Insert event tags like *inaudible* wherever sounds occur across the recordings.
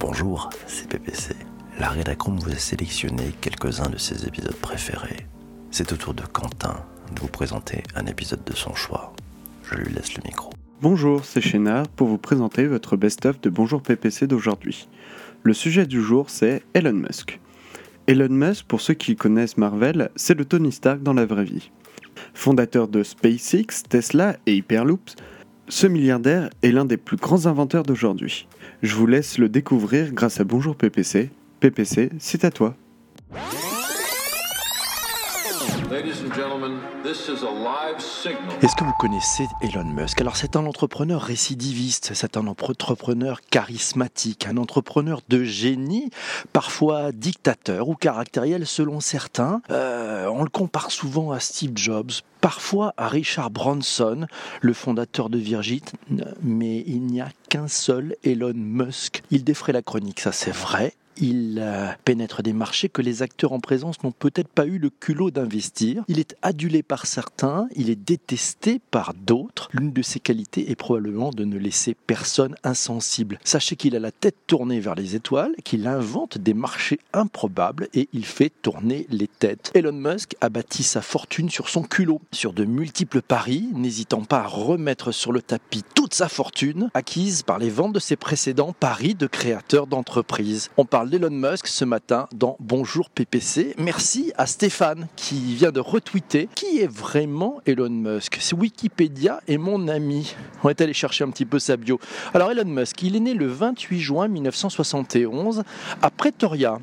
Bonjour, c'est PPC. La Rédacroom vous a sélectionné quelques-uns de ses épisodes préférés. C'est au tour de Quentin de vous présenter un épisode de son choix. Je lui laisse le micro. Bonjour, c'est Chénard pour vous présenter votre best-of de Bonjour PPC d'aujourd'hui. Le sujet du jour, c'est Elon Musk. Elon Musk, pour ceux qui connaissent Marvel, c'est le Tony Stark dans la vraie vie. Fondateur de SpaceX, Tesla et Hyperloops, ce milliardaire est l'un des plus grands inventeurs d'aujourd'hui. Je vous laisse le découvrir grâce à Bonjour PPC. PPC, c'est à toi. Est-ce que vous connaissez Elon Musk? Alors c'est un entrepreneur récidiviste, c'est un entrepreneur charismatique, un entrepreneur de génie, parfois dictateur ou caractériel selon certains. Euh, on le compare souvent à Steve Jobs, parfois à Richard Branson, le fondateur de Virgin, mais il n'y a qu'un seul Elon Musk. Il défrait la chronique, ça c'est vrai, il euh, pénètre des marchés que les acteurs en présence n'ont peut-être pas eu le culot d'investir. Il est adulé par certains, il est détesté par d'autres. L'une de ses qualités est probablement de ne laisser personne insensible. Sachez qu'il a la tête tournée vers les étoiles, qu'il invente des marchés improbables et il fait tourner les têtes. Elon Musk a bâti sa fortune sur son culot, sur de multiples paris, n'hésitant pas à remettre sur le tapis toute sa fortune acquise par les ventes de ses précédents paris de créateurs d'entreprises. d'Elon Musk ce matin dans Bonjour PPC. Merci à Stéphane qui vient de retweeter. Qui est vraiment Elon Musk? C'est Wikipédia et mon ami. On est allé chercher un petit peu sa bio. Alors Elon Musk, il est né le 28 juin 1971 à Pretoria,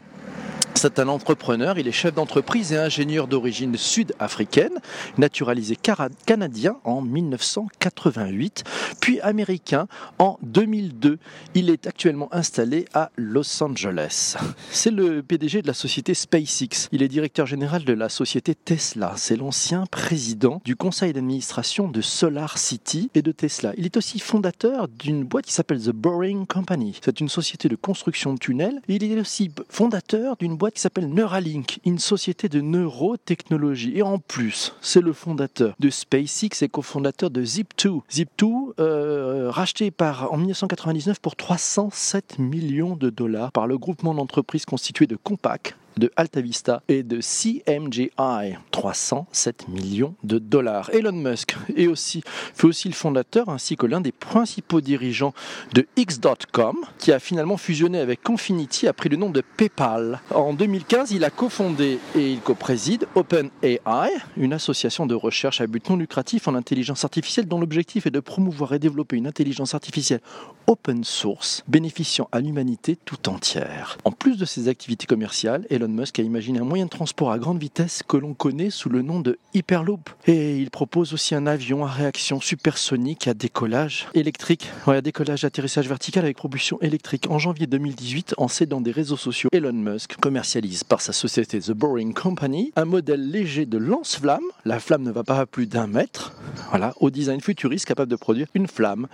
c'est un entrepreneur, il est chef d'entreprise et ingénieur d'origine sud-africaine, naturalisé canadien en 1988, puis américain en 2002. Il est actuellement installé à Los Angeles. C'est le PDG de la société SpaceX. Il est directeur général de la société Tesla. C'est l'ancien président du conseil d'administration de Solar City et de Tesla. Il est aussi fondateur d'une boîte qui s'appelle The Boring Company. C'est une société de construction de tunnels. Il est aussi fondateur d'une boîte qui s'appelle Neuralink, une société de neurotechnologie. Et en plus, c'est le fondateur de SpaceX et cofondateur de Zip2. Zip2, euh, racheté par, en 1999 pour 307 millions de dollars par le groupement d'entreprises constitué de Compaq, de Altavista et de CMGI, 307 millions de dollars. Elon Musk est aussi, aussi le fondateur ainsi que l'un des principaux dirigeants de X.com qui a finalement fusionné avec Confinity après le nom de PayPal. En 2015, il a cofondé et il co-préside OpenAI, une association de recherche à but non lucratif en intelligence artificielle dont l'objectif est de promouvoir et développer une intelligence artificielle open source bénéficiant à l'humanité tout entière. En plus de ses activités commerciales, Elon Musk a imaginé un moyen de transport à grande vitesse que l'on connaît sous le nom de Hyperloop. Et il propose aussi un avion à réaction supersonique à décollage électrique, ouais, à décollage atterrissage vertical avec propulsion électrique. En janvier 2018, en cédant des réseaux sociaux, Elon Musk commercialise par sa société The Boring Company un modèle léger de lance-flamme. La flamme ne va pas à plus d'un mètre. Voilà, au design futuriste capable de produire une flamme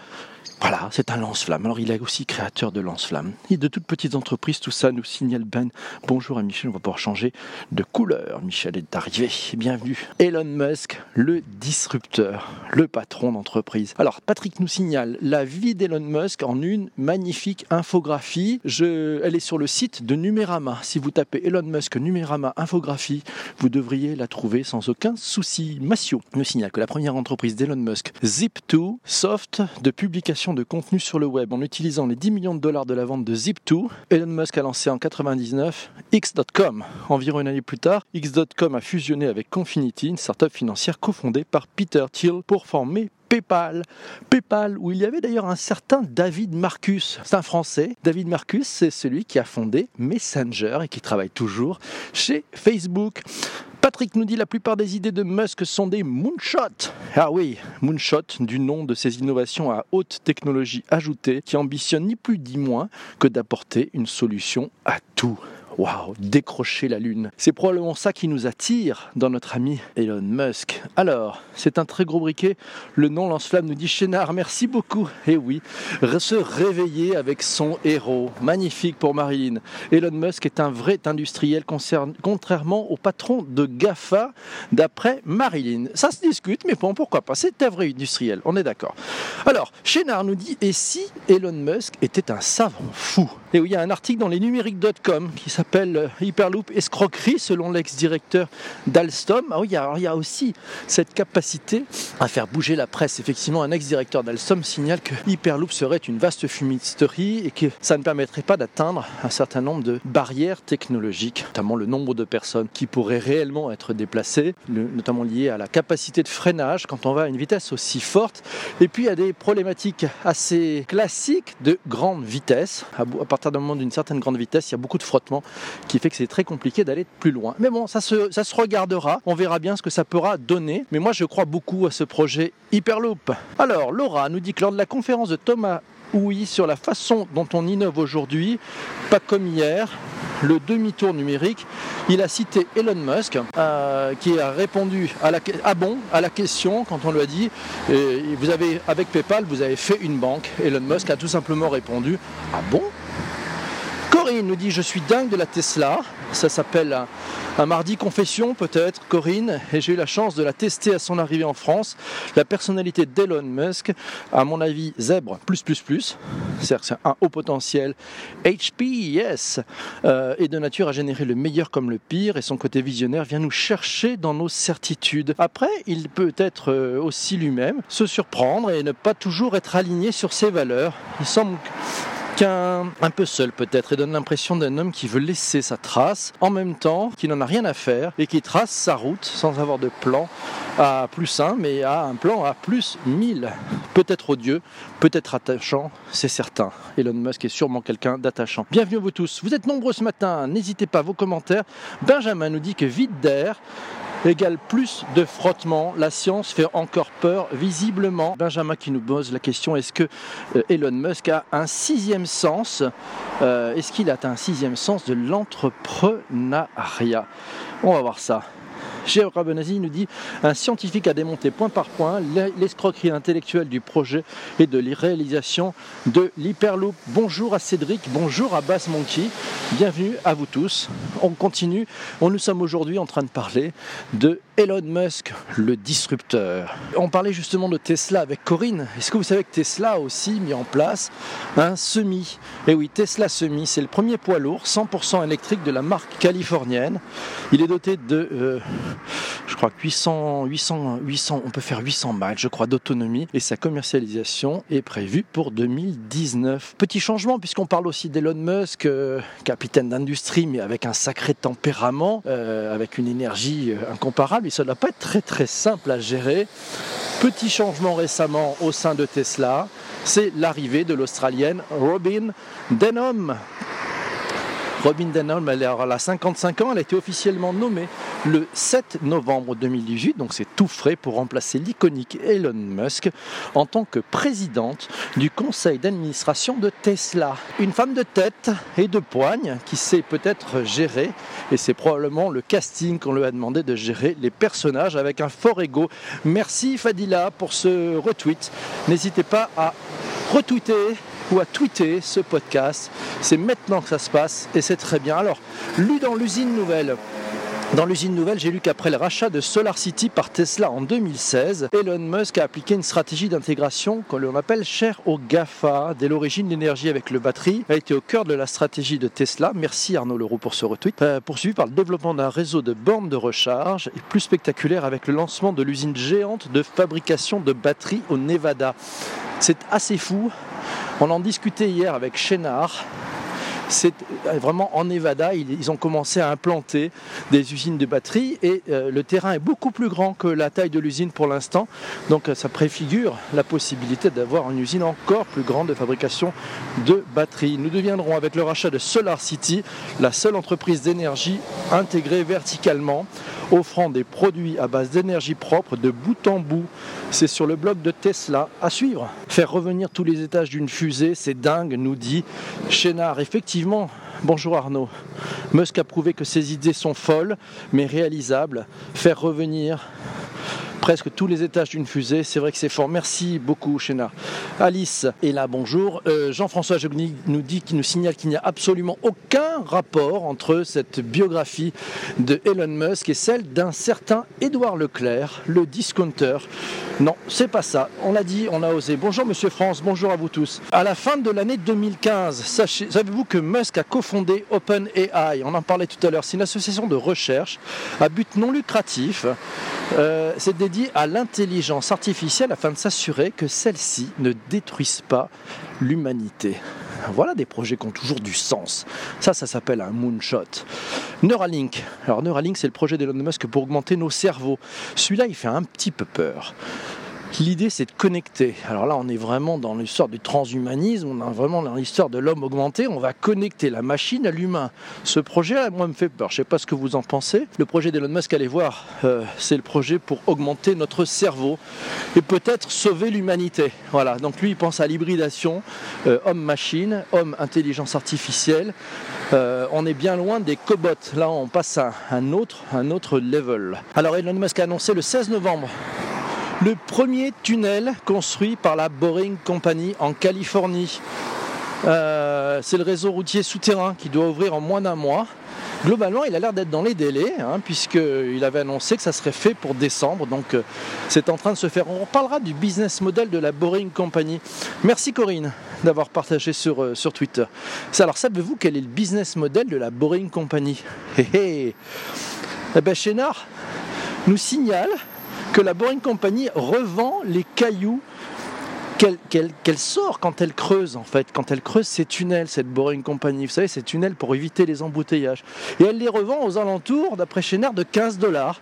voilà, c'est un lance-flamme. Alors il est aussi créateur de lance-flamme. Et de toutes petites entreprises, tout ça nous signale Ben. Bonjour à Michel, on va pouvoir changer de couleur. Michel est arrivé, bienvenue. Elon Musk, le disrupteur, le patron d'entreprise. Alors Patrick nous signale la vie d'Elon Musk en une magnifique infographie. Elle est sur le site de Numérama. Si vous tapez Elon Musk Numérama infographie, vous devriez la trouver sans aucun souci. Massio nous signale que la première entreprise d'Elon Musk, Zip2, soft de publication de contenu sur le web en utilisant les 10 millions de dollars de la vente de Zip2, Elon Musk a lancé en 99 X.com. Environ une année plus tard, X.com a fusionné avec Confinity, une startup financière cofondée par Peter Thiel pour former PayPal. PayPal, où il y avait d'ailleurs un certain David Marcus. C'est un Français. David Marcus, c'est celui qui a fondé Messenger et qui travaille toujours chez Facebook. Patrick nous dit la plupart des idées de Musk sont des moonshots. Ah oui, moonshot du nom de ces innovations à haute technologie ajoutée qui ambitionnent ni plus ni moins que d'apporter une solution à tout. Waouh, décrocher la Lune. C'est probablement ça qui nous attire dans notre ami Elon Musk. Alors, c'est un très gros briquet. Le nom lance-flamme nous dit Chénard, merci beaucoup. Et eh oui, se réveiller avec son héros. Magnifique pour Marilyn. Elon Musk est un vrai industriel, contrairement au patron de GAFA, d'après Marilyn. Ça se discute, mais bon, pourquoi pas? C'est un vrai industriel, on est d'accord. Alors, Chénard nous dit Et si Elon Musk était un savant fou? Et oui, il y a un article dans les numériques.com qui s'appelle euh, Hyperloop escroquerie selon l'ex-directeur d'Alstom. Ah oui, il y, a, aussi cette capacité à faire bouger la presse. Effectivement, un ex-directeur d'Alstom signale que Hyperloop serait une vaste fumisterie et que ça ne permettrait pas d'atteindre un certain nombre de barrières technologiques, notamment le nombre de personnes qui pourraient réellement être déplacées, notamment liées à la capacité de freinage quand on va à une vitesse aussi forte. Et puis, il y a des problématiques assez classiques de grande vitesse. À partir d'un moment d'une certaine grande vitesse, il y a beaucoup de frottement qui fait que c'est très compliqué d'aller plus loin. Mais bon, ça se, regardera, on verra bien ce que ça pourra donner. Mais moi, je crois beaucoup à ce projet Hyperloop. Alors, Laura nous dit que lors de la conférence de Thomas oui sur la façon dont on innove aujourd'hui, pas comme hier, le demi-tour numérique, il a cité Elon Musk, euh, qui a répondu à la, ah à la question quand on lui a dit avez, avec PayPal, vous avez fait une banque. Elon Musk a tout simplement répondu Ah bon? Corinne nous dit Je suis dingue de la Tesla. Ça s'appelle un, mardi confession, peut-être, Corinne. Et j'ai eu la chance de la tester à son arrivée en France. La personnalité d'Elon Musk, à mon avis, zèbre plus, plus, plus. C'est-à-dire c'est un haut potentiel HP, yes. Euh, et de nature à générer le meilleur comme le pire. Et son côté visionnaire vient nous chercher dans nos certitudes. Après, il peut être euh, aussi lui-même, se surprendre et ne pas toujours être aligné sur ses valeurs. Il semble un peu seul peut-être et donne l'impression d'un homme qui veut laisser sa trace en même temps qui n'en a rien à faire et qui trace sa route sans avoir de plan à plus 1 mais à un plan à plus 1000 peut-être odieux peut-être attachant c'est certain. Elon Musk est sûrement quelqu'un d'attachant. Bienvenue à vous tous. Vous êtes nombreux ce matin. N'hésitez pas à vos commentaires. Benjamin nous dit que vide d'air égale plus de frottement. La science fait encore peur, visiblement. Benjamin qui nous pose la question est-ce que euh, Elon Musk a un sixième sens euh, Est-ce qu'il a un sixième sens de l'entrepreneuriat? On va voir ça. Gérard Rabenazi nous dit un scientifique a démonté point par point l'escroquerie intellectuelle du projet et de la réalisation de l'Hyperloop. Bonjour à Cédric, bonjour à Bass Monkey, bienvenue à vous tous. On continue, on nous sommes aujourd'hui en train de parler de Elon Musk, le disrupteur. On parlait justement de Tesla avec Corinne. Est-ce que vous savez que Tesla a aussi mis en place un semi? Et eh oui, Tesla Semi, c'est le premier poids lourd 100% électrique de la marque californienne. Il est doté de euh, je crois que 800, 800, 800, on peut faire 800 miles, je crois, d'autonomie. Et sa commercialisation est prévue pour 2019. Petit changement, puisqu'on parle aussi d'Elon Musk, euh, capitaine d'industrie, mais avec un sacré tempérament, euh, avec une énergie euh, incomparable. Et ça ne doit pas être très très simple à gérer. Petit changement récemment au sein de Tesla, c'est l'arrivée de l'Australienne Robin Denham Robin Denholm, elle a 55 ans, elle a été officiellement nommée le 7 novembre 2018, donc c'est tout frais pour remplacer l'iconique Elon Musk en tant que présidente du conseil d'administration de Tesla. Une femme de tête et de poigne qui sait peut-être gérer, et c'est probablement le casting qu'on lui a demandé de gérer les personnages avec un fort ego. Merci Fadila pour ce retweet. N'hésitez pas à retweeter ou à tweeter ce podcast. C'est maintenant que ça se passe et c'est très bien. Alors, lu dans l'usine nouvelle, dans l'usine nouvelle, j'ai lu qu'après le rachat de Solar City par Tesla en 2016, Elon Musk a appliqué une stratégie d'intégration que l'on appelle cher au GAFA. Dès l'origine, l'énergie avec le batterie a été au cœur de la stratégie de Tesla. Merci Arnaud Leroux pour ce retweet. Euh, poursuivi par le développement d'un réseau de bornes de recharge et plus spectaculaire avec le lancement de l'usine géante de fabrication de batteries au Nevada. C'est assez fou. On en discutait hier avec Chénard c'est euh, vraiment en Nevada, ils, ont commencé à implanter des usines de batteries et euh, le terrain est beaucoup plus grand que la taille de l'usine pour l'instant. Donc euh, ça préfigure la possibilité d'avoir une usine encore plus grande de fabrication de batteries. Nous deviendrons avec le rachat de Solar City la seule entreprise d'énergie intégrée verticalement offrant des produits à base d'énergie propre de bout en bout. C'est sur le blog de Tesla à suivre. Faire revenir tous les étages d'une fusée, c'est dingue, nous dit Chénard. Effectivement, Bonjour Arnaud. Musk a prouvé que ses idées sont folles, mais réalisables. Faire revenir presque tous les étages d'une fusée. C'est vrai que c'est fort. Merci beaucoup, Chénard. Alice est là, bonjour. Euh, Jean-François Jogny nous dit, qui nous signale qu'il n'y a absolument aucun rapport entre cette biographie de Elon Musk et celle d'un certain Édouard Leclerc, le discounter. Non, c'est pas ça. On l'a dit, on a osé. Bonjour Monsieur France, bonjour à vous tous. À la fin de l'année 2015, savez-vous que Musk a cofondé OpenAI? On en parlait tout à l'heure. C'est une association de recherche à but non lucratif. Euh, c'est à l'intelligence artificielle afin de s'assurer que celle-ci ne détruise pas l'humanité. Voilà des projets qui ont toujours du sens. Ça, ça s'appelle un moonshot. Neuralink. Alors Neuralink, c'est le projet d'Elon Musk pour augmenter nos cerveaux. Celui-là, il fait un petit peu peur. L'idée, c'est de connecter. Alors là, on est vraiment dans l'histoire du transhumanisme, on est vraiment dans l'histoire de l'homme augmenté. On va connecter la machine à l'humain. Ce projet, moi, me fait peur. Je ne sais pas ce que vous en pensez. Le projet d'Elon Musk, allez voir, euh, c'est le projet pour augmenter notre cerveau et peut-être sauver l'humanité. Voilà. Donc lui, il pense à l'hybridation euh, homme-machine, homme-intelligence artificielle. Euh, on est bien loin des cobots. Là, on passe à un autre, un autre level. Alors Elon Musk a annoncé le 16 novembre le premier tunnel construit par la Boring Company en Californie. Euh, c'est le réseau routier souterrain qui doit ouvrir en moins d'un mois. Globalement, il a l'air d'être dans les délais, hein, puisqu'il avait annoncé que ça serait fait pour décembre. Donc, euh, c'est en train de se faire. On parlera du business model de la Boring Company. Merci Corinne d'avoir partagé sur, euh, Twitter. Alors, savez-vous quel est le business model de la Boring Company? Eh hey, eh ben, Chénard nous signale que la Boring Company revend les cailloux qu'elle sort quand elle creuse en fait, quand elle creuse ses tunnels, cette Boring Company, vous savez, ces tunnels pour éviter les embouteillages. Et elle les revend aux alentours, d'après Chénard, de 15 dollars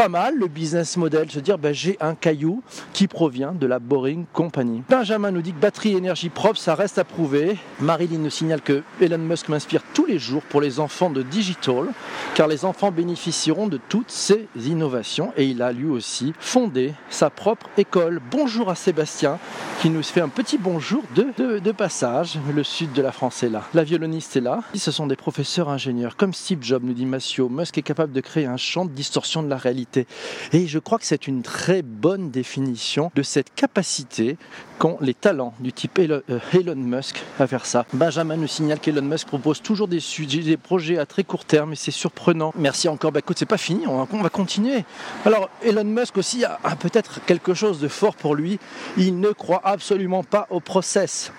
pas mal le business model, se dire ben, j'ai un caillou qui provient de la Boring Company. Benjamin nous dit que batterie énergie propre, ça reste à prouver. Marilyn nous signale que Elon Musk m'inspire tous les jours pour les enfants de Digital, car les enfants bénéficieront de toutes ces innovations et il a lui aussi fondé sa propre école. Bonjour à Sébastien qui nous fait un petit bonjour de, de, passage. Le sud de la France est là. La violoniste est là. Ce sont des professeurs ingénieurs. Comme Steve Jobs nous dit Massio, Musk est capable de créer un champ de distorsion de la réalité et je crois que c'est une très bonne définition de cette capacité qu'ont les talents du type Elon, euh, Musk à faire ça. Benjamin nous signale qu'Elon Musk propose toujours des, sujets, des projets à très court terme et c'est surprenant. Merci encore. Bah écoute, c'est pas fini, on va, continuer. Alors Elon Musk aussi a peut-être quelque chose de fort pour lui. Il ne croit absolument pas au process.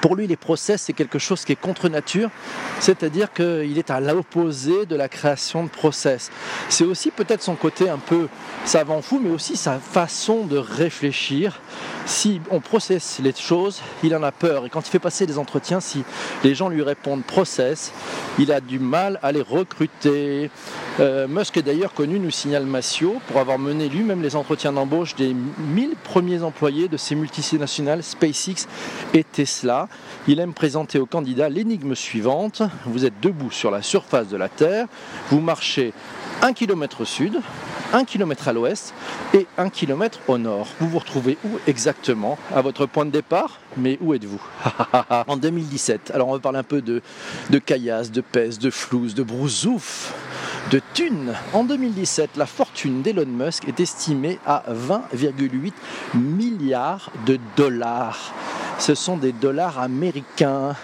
Pour lui, les process, c'est quelque chose qui est contre nature, c'est-à-dire qu'il est à l'opposé de la création de process. C'est aussi peut-être son côté un peu savant fou, mais aussi sa façon de réfléchir. Si on processe les choses, il en a peur. Et quand il fait passer des entretiens, si les gens lui répondent process, il a du mal à les recruter. Euh, Musk est d'ailleurs connu, nous signale Massio, pour avoir mené lui-même les entretiens d'embauche des 1000 premiers employés de ces multinationales SpaceX et Tesla. Il aime présenter aux candidats l'énigme suivante. Vous êtes debout sur la surface de la Terre, vous marchez un kilomètre au sud, un kilomètre à l'ouest et un kilomètre au nord. Vous vous retrouvez où exactement? À votre point de départ? Mais où êtes-vous? *laughs* En 2017, alors on va parler un peu de, de caillasse, de pèse, de flouze, de brousouf, de thunes. En 2017, la fortune d'Elon Musk est estimée à 20,8 milliards de dollars. Ce sont des dollars américains.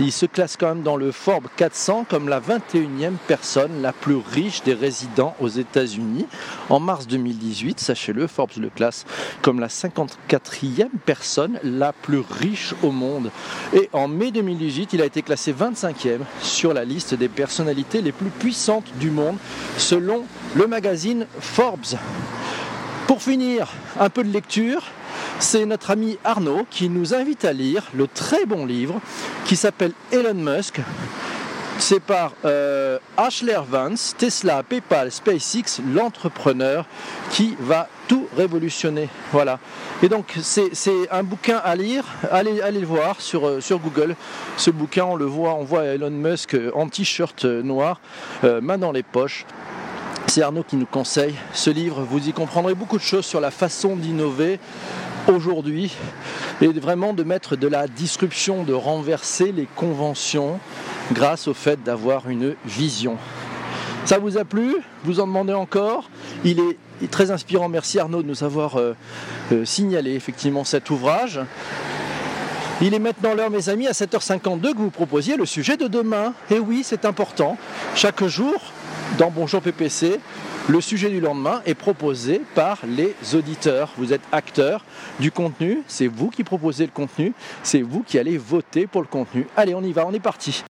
Il se classe quand même dans le Forbes 400 comme la 21e personne la plus riche des résidents aux États-Unis. En mars 2018, sachez-le, Forbes le classe comme la 54e personne la plus riche au monde. Et en mai 2018, il a été classé 25e sur la liste des personnalités les plus puissantes du monde selon le magazine Forbes. Pour finir, un peu de lecture c'est notre ami Arnaud qui nous invite à lire le très bon livre qui s'appelle Elon Musk. C'est par euh, Ashley Vance, Tesla, PayPal, SpaceX, l'entrepreneur qui va tout révolutionner. Voilà. Et donc c'est un bouquin à lire, allez, le voir sur, euh, sur Google. Ce bouquin, on le voit, on voit Elon Musk en t-shirt noir, euh, main dans les poches. C'est Arnaud qui nous conseille ce livre. Vous y comprendrez beaucoup de choses sur la façon d'innover, aujourd'hui est vraiment de mettre de la disruption, de renverser les conventions grâce au fait d'avoir une vision. Ça vous a plu? Vous en demandez encore? Il est très inspirant. Merci Arnaud de nous avoir euh, euh, signalé effectivement cet ouvrage. Il est maintenant l'heure, mes amis, à 7h52 que vous proposiez le sujet de demain. Et oui, c'est important. Chaque jour, dans Bonjour PPC, le sujet du lendemain est proposé par les auditeurs. Vous êtes acteurs du contenu, c'est vous qui proposez le contenu, c'est vous qui allez voter pour le contenu. Allez, on y va, on est parti.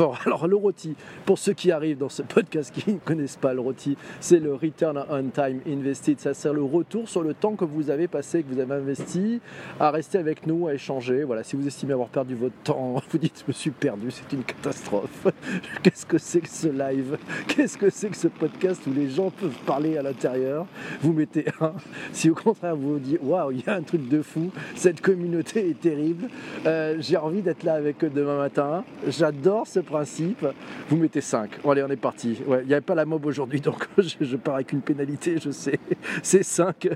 *laughs* Alors le rôti, pour ceux qui arrivent dans ce podcast qui ne connaissent pas le rôti, c'est le Return on Time Invested. Ça sert le retour sur le temps que vous avez passé, que vous avez investi, à rester avec nous, à échanger. Voilà, si vous estimez avoir perdu votre temps, *laughs* vous dites je me suis perdu, c'est une catastrophe. *laughs* Qu'est-ce que c'est que ce live? Qu'est-ce que c'est que ce podcast où les gens peuvent parler à l'intérieur? Vous mettez un. Si au contraire vous vous dites waouh, il y a un truc de fou, cette communauté est terrible, euh, j'ai envie d'être là avec eux demain matin, j'adore ce principe, vous mettez 5. Bon, allez, on est parti. Ouais, il n'y avait pas la mob aujourd'hui, donc *laughs* je, pars avec une pénalité, je sais. C'est 5.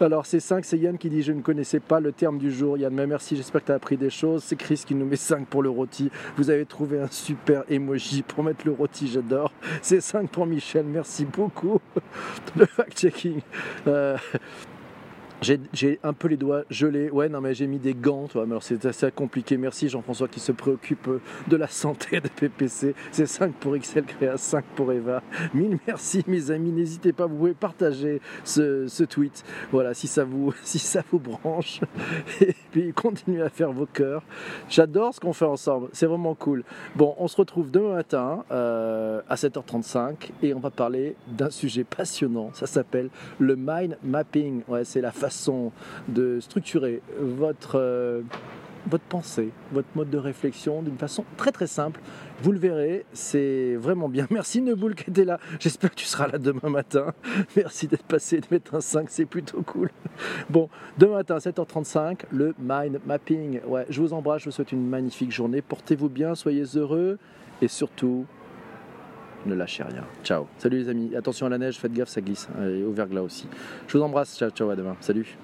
Alors, c'est 5, c'est Yann qui dit Je ne connaissais pas le terme du jour. Yann, mais merci, j'espère que tu as appris des choses. C'est Chris qui nous met 5 pour le rôti. Vous avez trouvé un super emoji pour mettre le rôti, j'adore. C'est 5 pour Michel, merci beaucoup. *laughs* Le fact-checking. Euh, j'ai un peu les doigts gelés. Ouais, non, mais j'ai mis des gants, toi. Mais alors, c'est assez compliqué. Merci Jean-François qui se préoccupe euh, de la santé de PPC. C'est 5 pour XL Créa, 5 pour Eva. Mille merci, mes amis. N'hésitez pas, vous pouvez partager ce, tweet. Voilà, si ça vous, *laughs* si ça vous branche. Puis, *laughs* continuez à faire vos cœurs. J'adore ce qu'on fait ensemble. C'est vraiment cool. Bon, on se retrouve demain matin euh, à 7h35 et on va parler d'un sujet passionnant. Ça s'appelle le mind mapping. C'est la façon de structurer votre, euh, votre pensée, votre mode de réflexion d'une façon très très simple. Vous le verrez, c'est vraiment bien. *laughs* Merci Neboul qui était là. J'espère que tu seras là demain matin. *laughs* Merci d'être passé de mettre un 5, c'est plutôt cool. *laughs* Bon, demain matin, 7h35, le mind mapping. Ouais, je vous embrasse, je vous souhaite une magnifique journée. Portez-vous bien, soyez heureux et surtout, ne lâchez rien. Ciao. Salut les amis. Attention à la neige, faites gaffe, ça glisse. Et au verglas aussi. Je vous embrasse. Ciao, ciao, à demain. Salut.